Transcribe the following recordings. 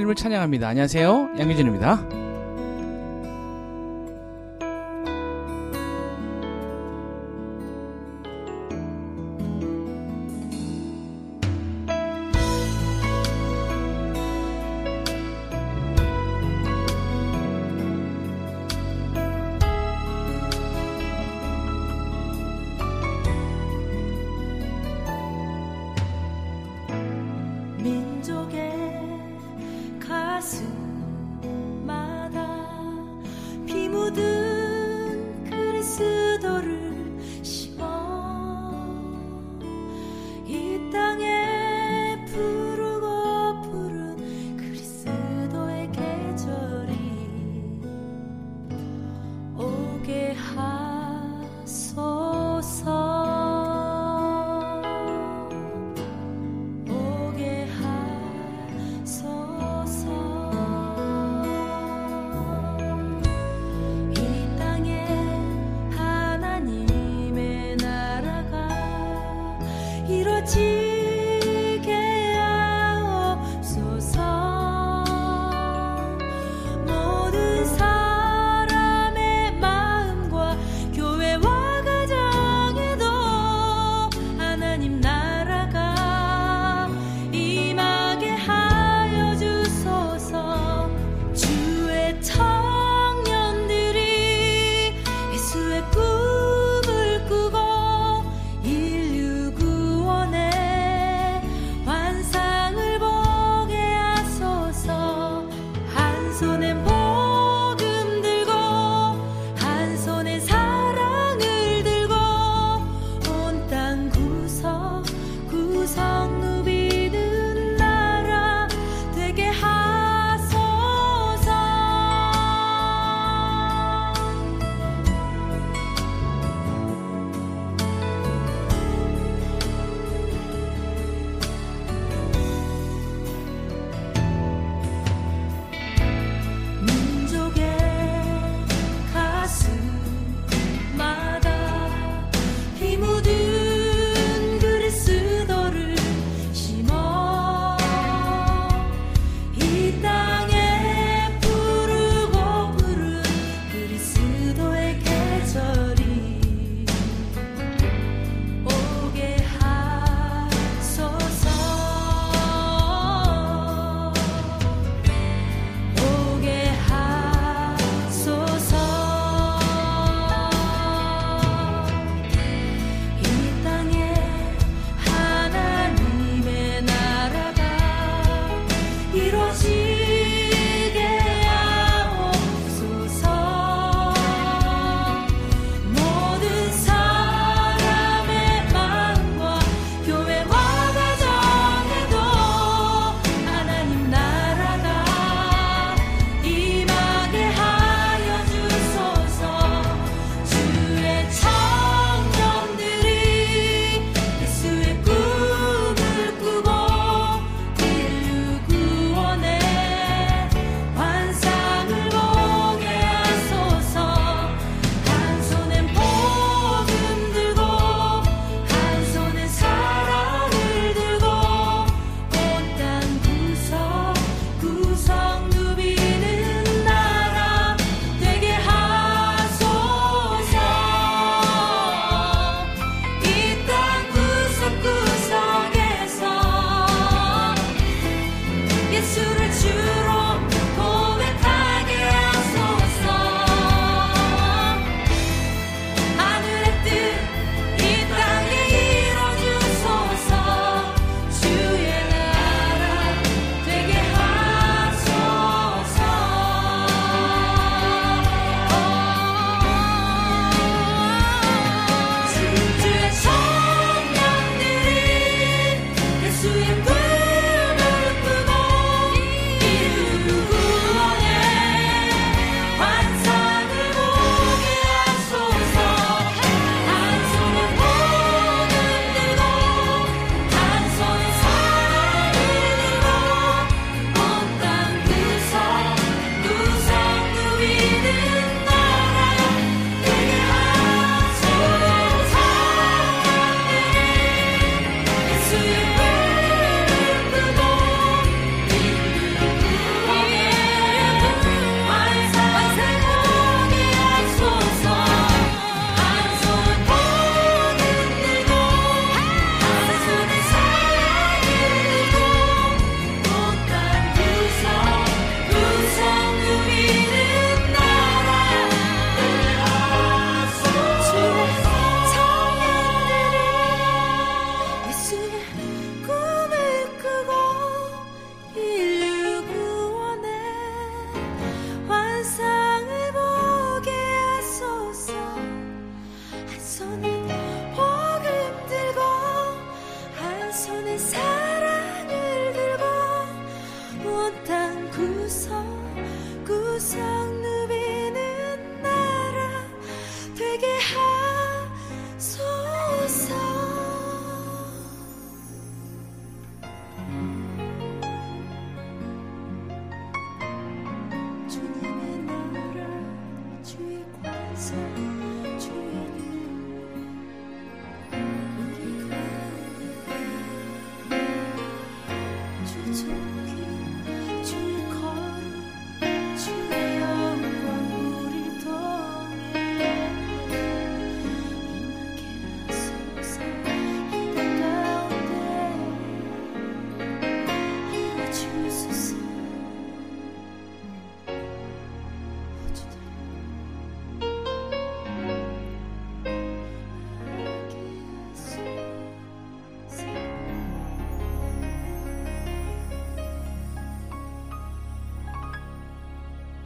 이름을 찬양합니다. 안녕하세요. 양유진입니다.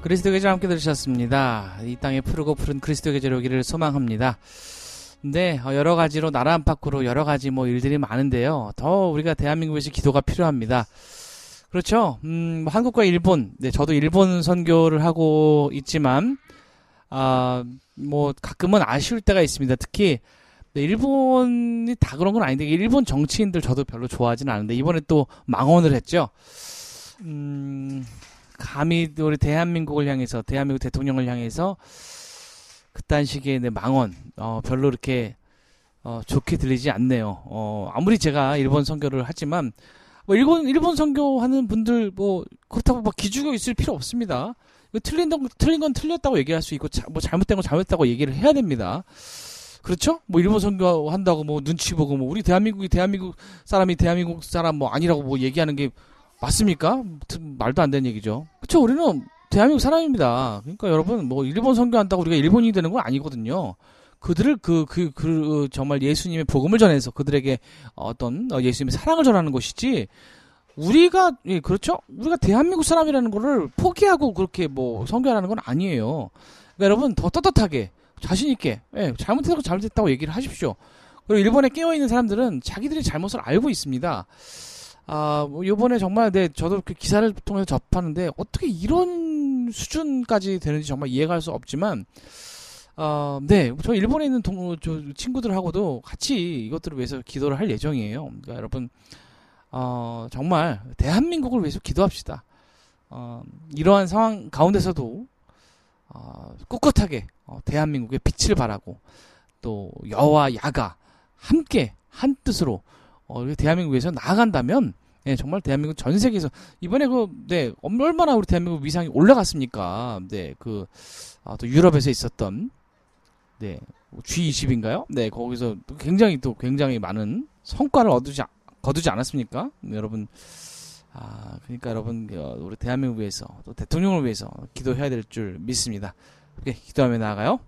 그리스도 계절 함께 들으셨습니다. 이 땅에 푸르고 푸른 그리스도 계절 오기를 소망합니다. 근데 어, 여러 가지로 나라 안팎으로 여러 가지 뭐 일들이 많은데요. 더 우리가 대한민국에서 기도가 필요합니다. 그렇죠. 음, 뭐 한국과 일본, 네, 저도 일본 선교를 하고 있지만, 아, 뭐 가끔은 아쉬울 때가 있습니다. 특히 네, 일본이 다 그런 건 아닌데 일본 정치인들 저도 별로 좋아하지는 않은데 이번에 또 망언을 했죠. 음, 감히 우리 대한민국을 향해서 대한민국 대통령을 향해서 그딴 식의 네, 망언 어, 별로 이렇게 어, 좋게 들리지 않네요. 어, 아무리 제가 일본 선교를 하지만 뭐 일본 일본 선교하는 분들 뭐 그렇다고 막 기죽어 있을 필요 없습니다. 틀린 건 틀린 건 틀렸다고 얘기할 수 있고 자, 뭐 잘못된 건 잘못됐다고 얘기를 해야 됩니다. 그렇죠? 뭐 일본 선교 한다고 뭐 눈치 보고 뭐 우리 대한민국이 대한민국 사람이 대한민국 사람 뭐 아니라고 뭐 얘기하는 게 맞습니까? 말도 안 되는 얘기죠. 그렇죠? 우리는 대한민국 사람입니다. 그러니까 여러분 뭐 일본 선교한다고 우리가 일본인이 되는 건 아니거든요. 그들을 그, 그, 그, 정말 예수님의 복음을 전해서 그들에게 어떤 어, 예수님의 사랑을 전하는 것이지, 우리가, 예, 그렇죠? 우리가 대한민국 사람이라는 거를 포기하고 그렇게 뭐 선교하라는 건 아니에요. 그러니까 여러분 더 떳떳하게, 자신있게, 예, 잘못했고 잘못했다고 얘기를 하십시오. 그리고 일본에 깨어있는 사람들은 자기들이 잘못을 알고 있습니다. 아, 뭐, 요번에 정말, 네, 저도 그 기사를 통해서 접하는데, 어떻게 이런 수준까지 되는지 정말 이해가 할 수 없지만, 어, 네, 저 일본에 있는 동, 저 친구들하고도 같이 이것들을 위해서 기도를 할 예정이에요. 그러니까 여러분, 어, 정말 대한민국을 위해서 기도합시다. 어, 이러한 상황 가운데서도 어, 꿋꿋하게 어, 대한민국의 빛을 발하고 또 여와 야가 함께 한 뜻으로 어, 대한민국에서 나아간다면 예, 정말 대한민국 전 세계에서 이번에 그 네, 얼마나 우리 대한민국 위상이 올라갔습니까? 네, 그 아, 또 유럽에서 있었던 네, G20인가요? 네, 거기서 또 굉장히 또 굉장히 많은 성과를 얻지 아- 거두지 않았습니까? 네, 여러분 아, 그러니까 여러분 어, 우리 대한민국 위해서 또 대통령을 위해서 기도해야 될 줄 믿습니다. 이렇게 기도하며 나아가요.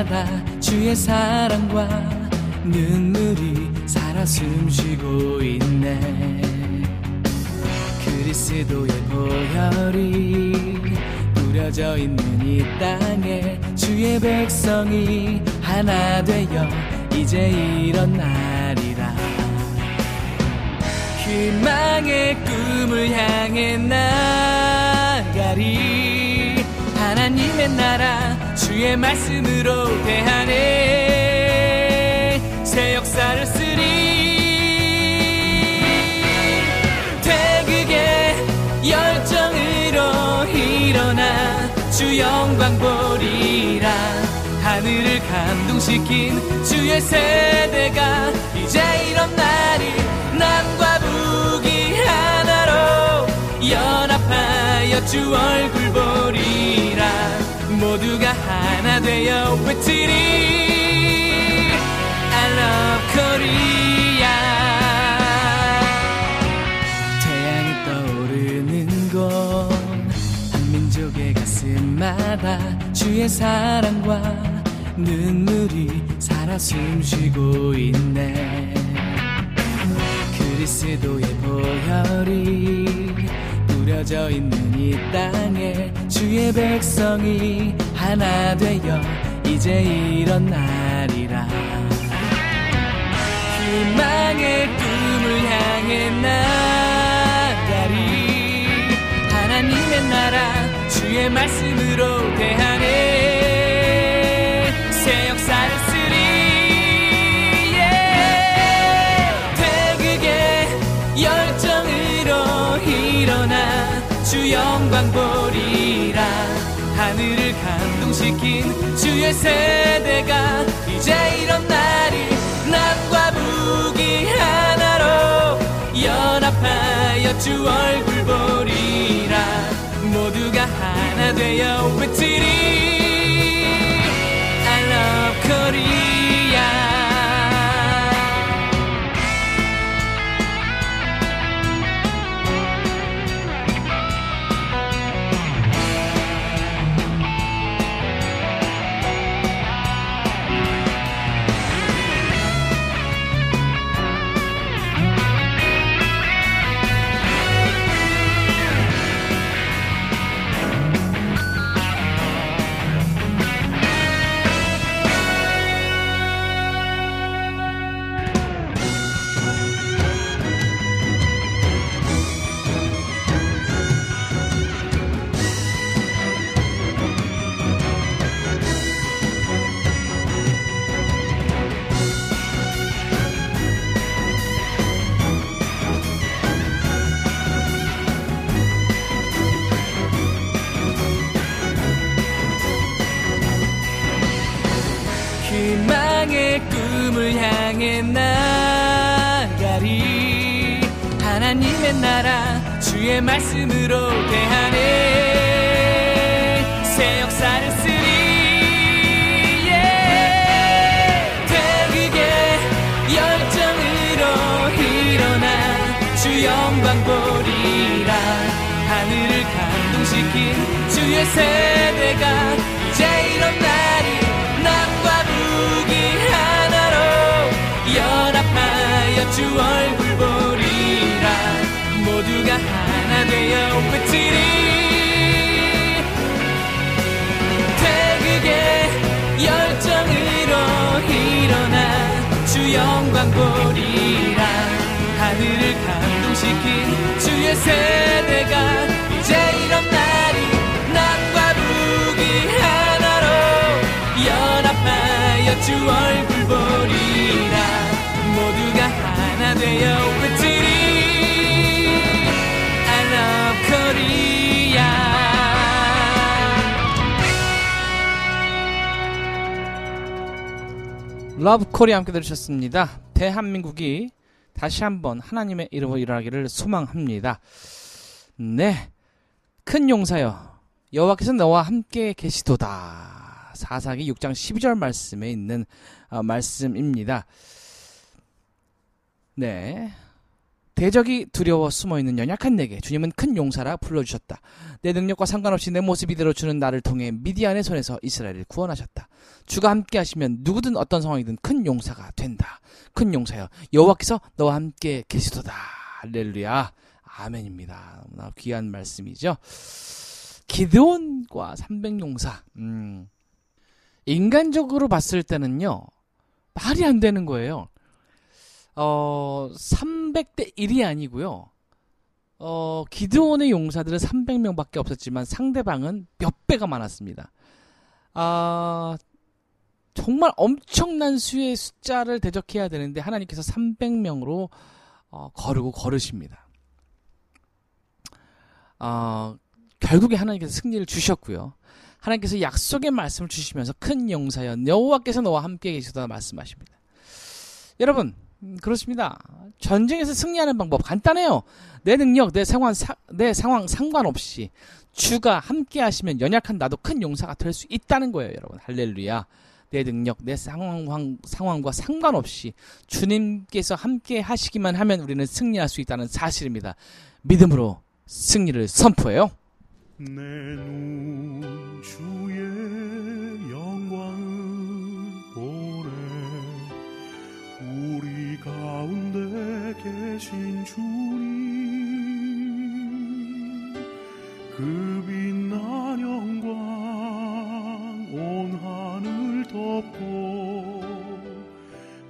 가슴마다 주의 사랑과 눈물이 살아 숨쉬고 있네. 그리스도의 보혈이 뿌려져 있는 이 땅에 주의 백성이 하나 되어 이제 이런 날이라. 희망의 꿈을 향해 나가리. 하나님의 나라 주의 말씀으로 대하네. 새 역사를 쓰리. 태극의 열정으로 일어나 주 영광 보리라. 하늘을 감동시킨 주의 세대가 이제 이런 날이 남과 북이 하나로 연합하여 주 얼굴 보리라 모두가 하나 되어 외치리. I love Korea. 태양이 떠오르는 곳 한민족의 가슴마다 주의 사랑과 눈물이 살아 숨쉬고 있네. 그리스도의 보혈이 뿌려져 있는 이 땅에 주의 백성이 하나 되어 이제 이런 날이라. 희망의 꿈을 향해 나가리. 하나님의 나라 주의 말씀으로 대하네 주 영광 보리라 하늘을 감동시킨 주의 세대가 이제 이런 날이 남과 북이 하나로 만나여 주 얼굴 보리라. 모두가 하나 되어 외치리 I love Korea 향해 나가리. 하나님의 나라 주의 말씀으로 대하네. 새 역사를 쓰리. yeah. 태극의 열정으로 일어나 주 영광 보리라. 하늘을 감동시킨 주의 세대가 영광 보리라 하늘을 감동시킨 주의 세대가 이제 일어나리 남과 북이 하나로 연합하여 주 얼굴 보리라 모두가 하나 되어 외치 Love Korea 함께 들으셨습니다. 대한민국이 다시 한번 하나님의 이름으로 일어나기를 소망합니다. 네. 큰 용사여 여호와께서 너와 함께 계시도다. 사사기 6장 12절 말씀에 있는 어, 말씀입니다. 네. 대적이 두려워 숨어 있는 연약한 내게 주님은 큰 용사라 불러주셨다. 내 능력과 상관없이 내 모습 이대로 주는 나를 통해 미디안의 손에서 이스라엘을 구원하셨다. 주가 함께 하시면 누구든 어떤 상황이든 큰 용사가 된다. 큰 용사여 여호와께서 너와 함께 계시도다. 할렐루야. 아멘입니다. 너무나 귀한 말씀이죠. 기드온과 300용사. 음. 인간적으로 봤을 때는요. 말이 안 되는 거예요. 어, 300대 1이 아니고요. 어, 기드온의 용사들은 300명밖에 없었지만 상대방은 몇 배가 많았습니다. 아, 정말 엄청난 수의 숫자를 대적해야 되는데 하나님께서 300명으로 어, 거르고 거르십니다. 어, 결국에 하나님께서 승리를 주셨고요. 하나님께서 약속의 말씀을 주시면서 큰 용사여 여호와께서 너와 함께 계시다 말씀하십니다. 여러분 음, 그렇습니다. 전쟁에서 승리하는 방법 간단해요. 내 능력, 내 상황, 사, 내 상황 상관없이 주가 함께 하시면 연약한 나도 큰 용사가 될 수 있다는 거예요, 여러분. 할렐루야. 내 능력, 내 상황, 상황과 상관없이 주님께서 함께 하시기만 하면 우리는 승리할 수 있다는 사실입니다. 믿음으로 승리를 선포해요. 가운데 계신 주님 그 빛난 영광 온 하늘 덮고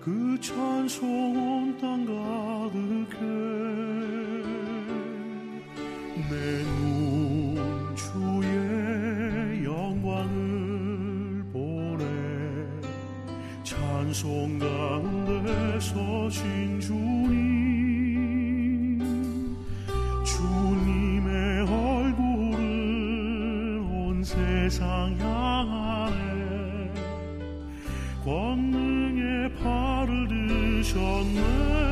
그 찬송 온 땅 가득해 내눈 주의 영광을 보내 찬송 가운데 서신 주님 주님의 얼굴을 온 세상 향하네. 권능의 팔을 드셨네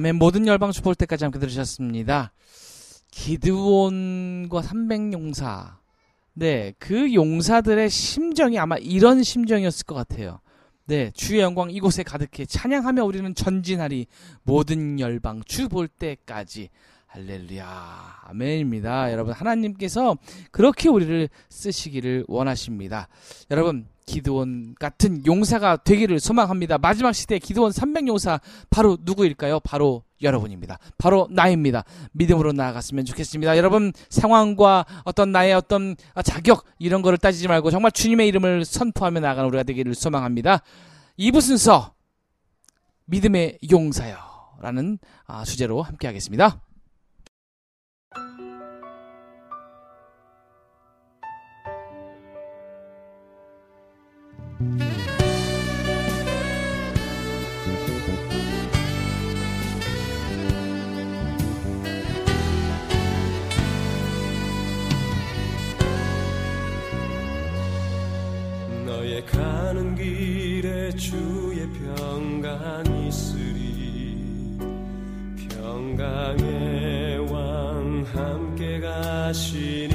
아멘. 모든 열방주 볼 때까지 함께 들으셨습니다. 기드온과 300용사. 네, 그 용사들의 심정이 아마 이런 심정이었을 것 같아요. 네, 주의 영광 이곳에 가득해 찬양하며 우리는 전진하리 모든 열방 주 볼 때까지 할렐루야 아멘입니다. 여러분 하나님께서 그렇게 우리를 쓰시기를 원하십니다. 여러분 기드온 같은 용사가 되기를 소망합니다. 마지막 시대 기드온 300 용사 바로 누구일까요? 바로 여러분입니다. 바로 나입니다. 믿음으로 나아갔으면 좋겠습니다. 여러분 상황과 어떤 나의 어떤 자격 이런 거를 따지지 말고 정말 주님의 이름을 선포하며 나아가는 우리가 되기를 소망합니다. 2부 순서 믿음의 용사여라는 아, 주제로 함께 하겠습니다. 너의 가는 길에 주의 평강 있으리. 평강의 왕 함께 가시니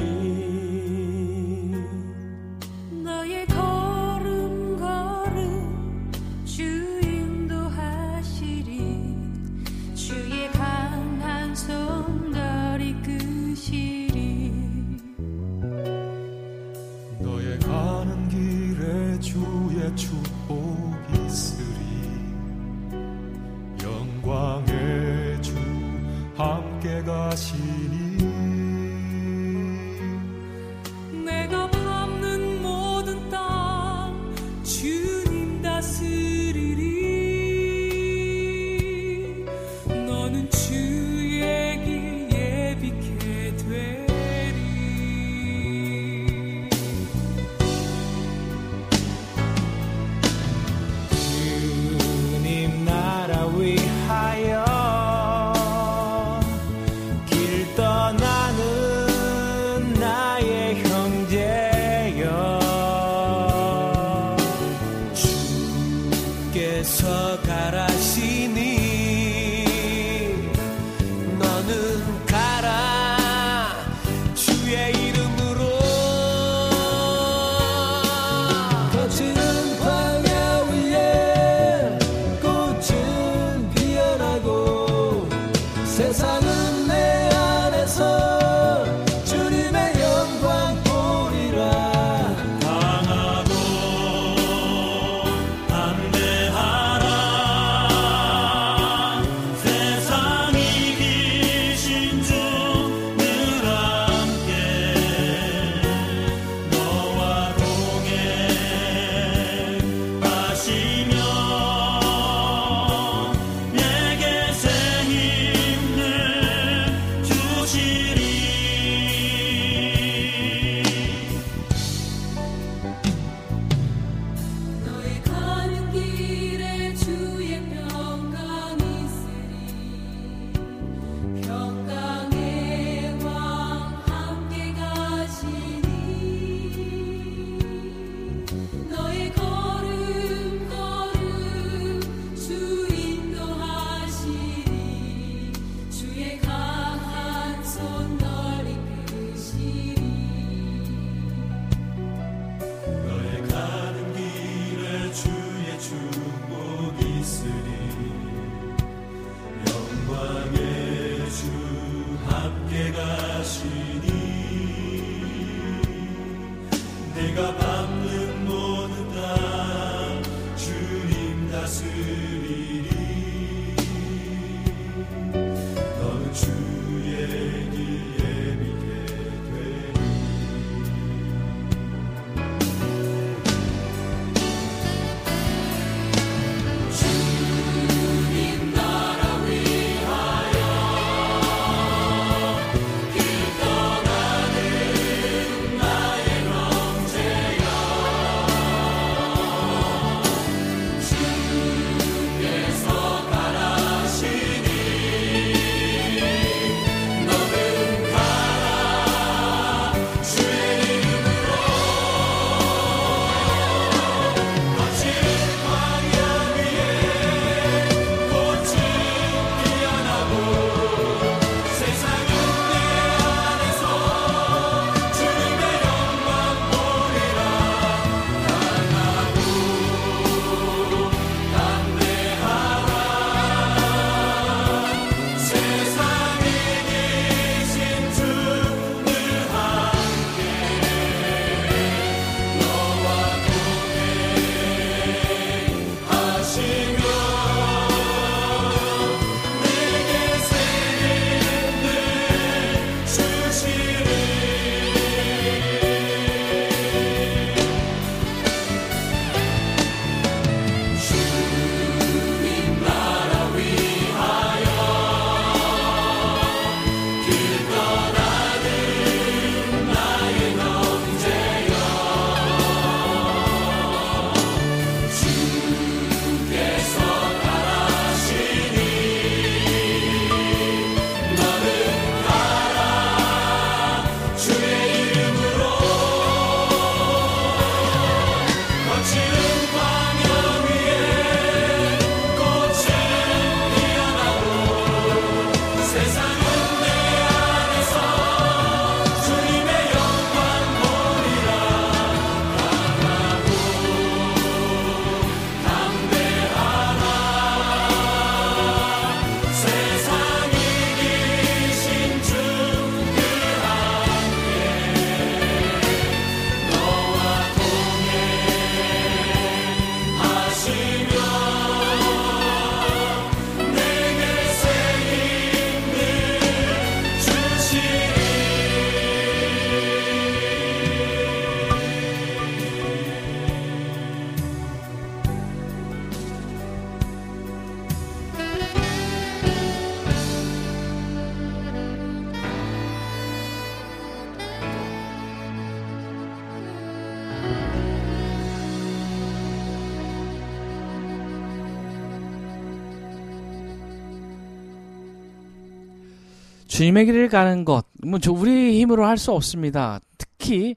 주님의 길을 가는 것, 뭐, 저, 우리 힘으로 할 수 없습니다. 특히,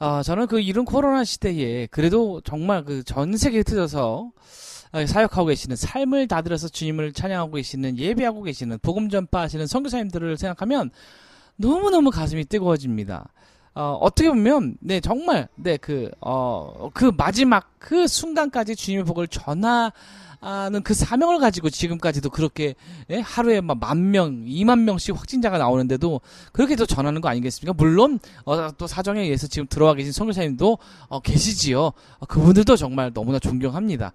어, 저는 그 이런 코로나 시대에 그래도 정말 그 전 세계에 틀어서 어, 사역하고 계시는 삶을 다들어서 주님을 찬양하고 계시는 예배하고 계시는 복음 전파하시는 선교사님들을 생각하면 너무너무 가슴이 뜨거워집니다. 어, 어떻게 보면, 네, 정말, 네, 그, 어, 그 마지막, 그 순간까지 주님의 복을 전하는 그 사명을 가지고 지금까지도 그렇게, 예, 하루에 막 만 명, 이만 명씩 확진자가 나오는데도 그렇게 또 전하는 거 아니겠습니까? 물론, 어, 또 사정에 의해서 지금 들어와 계신 선교사님도, 어, 계시지요. 어, 그분들도 정말 너무나 존경합니다.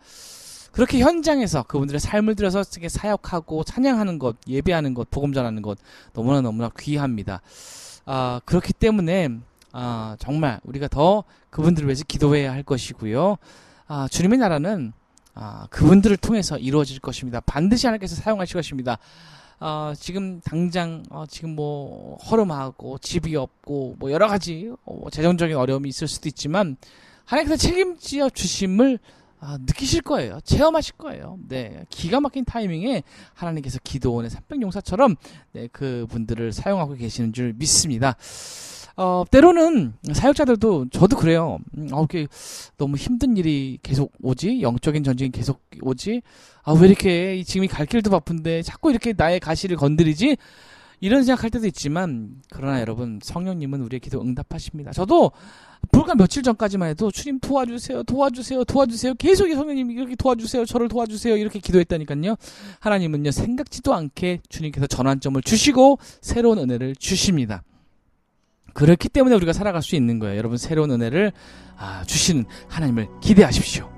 그렇게 현장에서 그분들의 삶을 들여서 사역하고 찬양하는 것, 예배하는 것, 복음 전하는 것 너무나 너무나 귀합니다. 아, 그렇기 때문에 아, 정말 우리가 더 그분들을 위해서 기도해야 할 것이고요. 아, 주님의 나라는 아, 그분들을 통해서 이루어질 것입니다. 반드시 하나님께서 사용하실 것입니다. 아, 지금 당장 어, 지금 뭐 허름하고 집이 없고 뭐 여러 가지 어, 재정적인 어려움이 있을 수도 있지만 하나님께서 책임지어 주심을 아, 느끼실 거예요. 체험하실 거예요. 네. 기가 막힌 타이밍에 하나님께서 기도원의 300용사처럼 네, 그 분들을 사용하고 계시는 줄 믿습니다. 어, 때로는 사역자들도 저도 그래요. 음, 아, 이게 너무 힘든 일이 계속 오지? 영적인 전쟁이 계속 오지? 아, 왜 이렇게 이 지금이 갈 길도 바쁜데 자꾸 이렇게 나의 가시를 건드리지? 이런 생각할 때도 있지만 그러나 여러분 성령님은 우리의 기도 응답하십니다. 저도 불과 며칠 전까지만 해도 주님 도와주세요, 도와주세요, 도와주세요. 계속 이 성령님 이렇게 도와주세요, 저를 도와주세요 이렇게 기도했다니까요. 하나님은요 생각지도 않게 주님께서 전환점을 주시고 새로운 은혜를 주십니다. 그렇기 때문에 우리가 살아갈 수 있는 거예요. 여러분 새로운 은혜를 아, 주시는 하나님을 기대하십시오.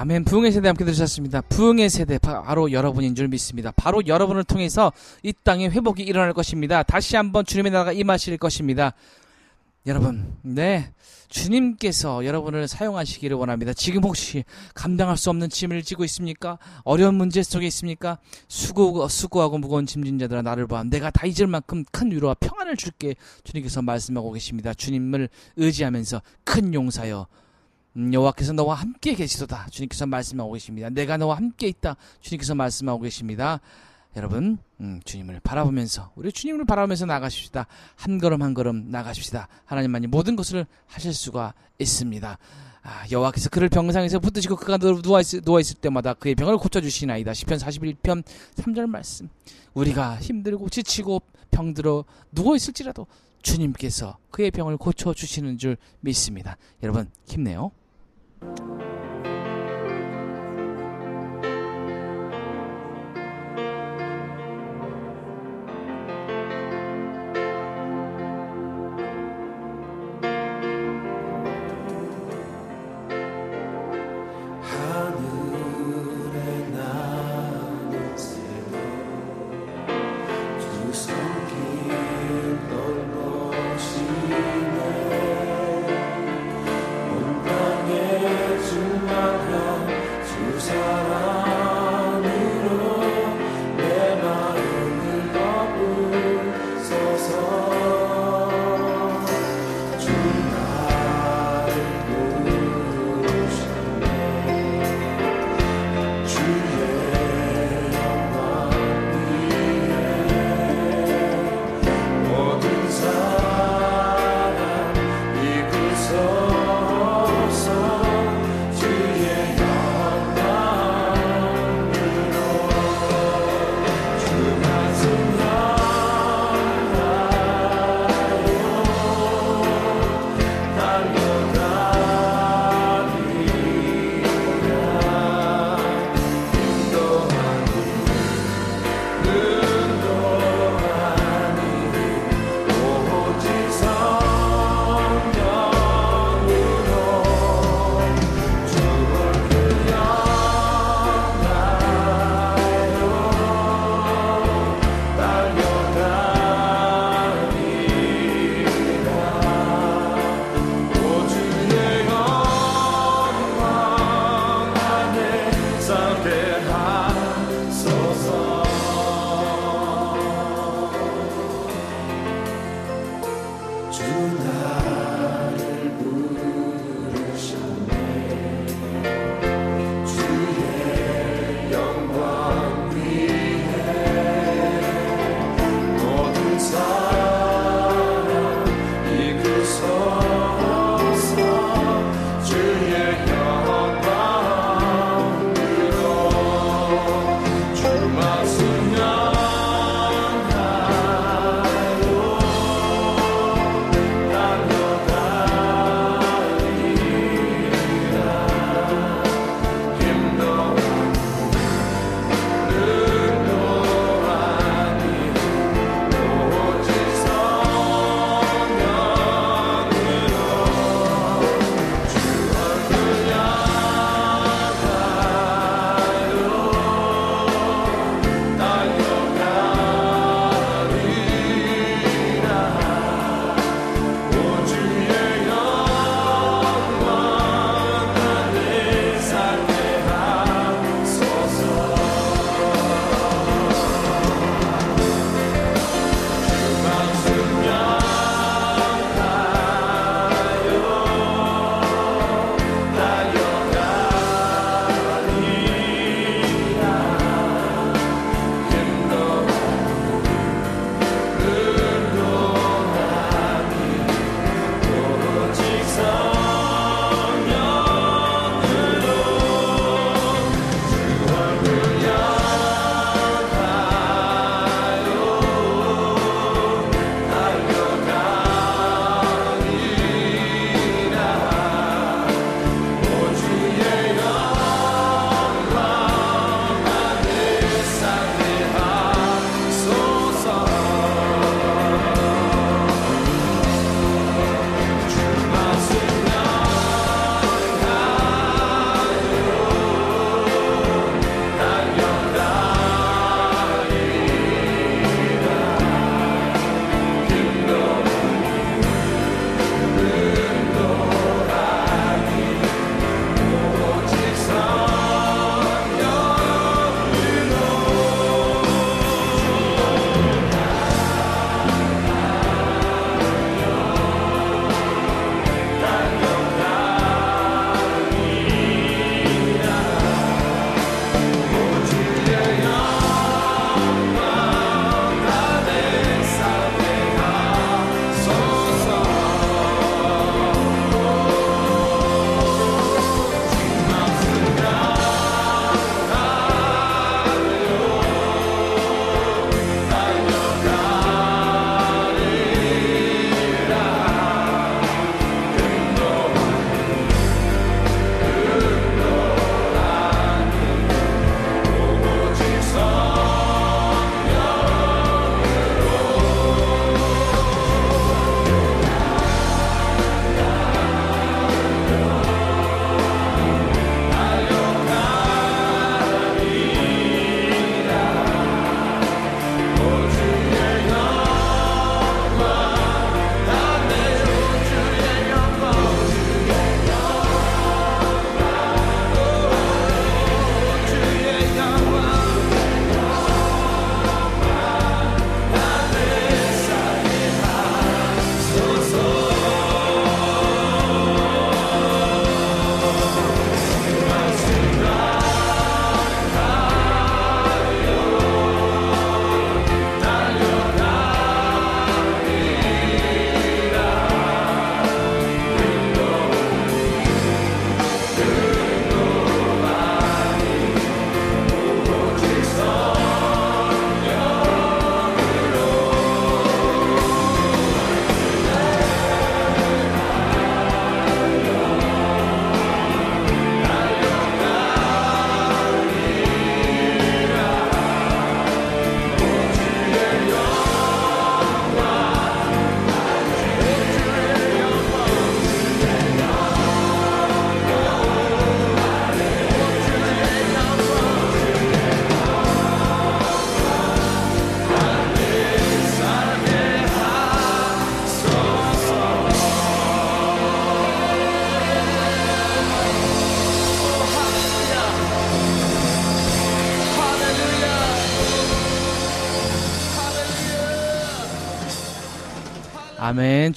아멘. 부흥의 세대 함께 들으셨습니다. 부흥의 세대 바로 여러분인 줄 믿습니다. 바로 여러분을 통해서 이 땅에 회복이 일어날 것입니다. 다시 한번 주님의 나라가 임하실 것입니다. 여러분, 네. 주님께서 여러분을 사용하시기를 원합니다. 지금 혹시 감당할 수 없는 짐을 지고 있습니까? 어려운 문제 속에 있습니까? 수고, 수고하고 무거운 짐진 자들아 나를 봐. 내가 다 잊을 만큼 큰 위로와 평안을 줄게. 주님께서 말씀하고 계십니다. 주님을 의지하면서 큰 용사여. 음, 여호와께서 너와 함께 계시도다. 주님께서 말씀하고 계십니다. 내가 너와 함께 있다. 주님께서 말씀하고 계십니다. 여러분, 음, 주님을 바라보면서 우리 주님을 바라보면서 나가십시다. 한 걸음 한 걸음 나가십시다. 하나님만이 모든 것을 하실 수가 있습니다. 아, 여호와께서 그를 병상에서 붙드시고 그가 누워 있을, 누워 있을 때마다 그의 병을 고쳐 주시나이다. 시편 41편 3절 말씀. 우리가 힘들고 지치고 병들어 누워 있을지라도 주님께서 그의 병을 고쳐 주시는 줄 믿습니다. 여러분 힘내요. Thank you.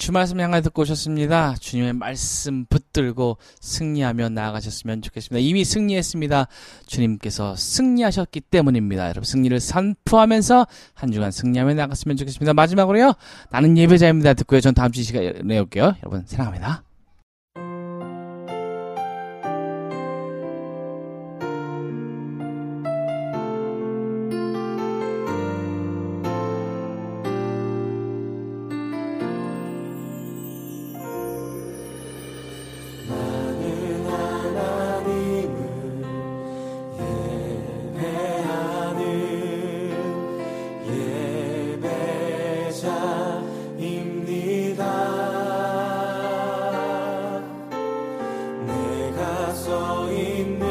주말씀 향하여 듣고 오셨습니다. 주님의 말씀 붙들고 승리하며 나아가셨으면 좋겠습니다. 이미 승리했습니다. 주님께서 승리하셨기 때문입니다. 여러분 승리를 선포하면서 한 주간 승리하며 나갔으면 좋겠습니다. 마지막으로요. 나는 예배자입니다. 듣고요. 전 다음 주 시간에 올게요. 여러분 사랑합니다. 서 있는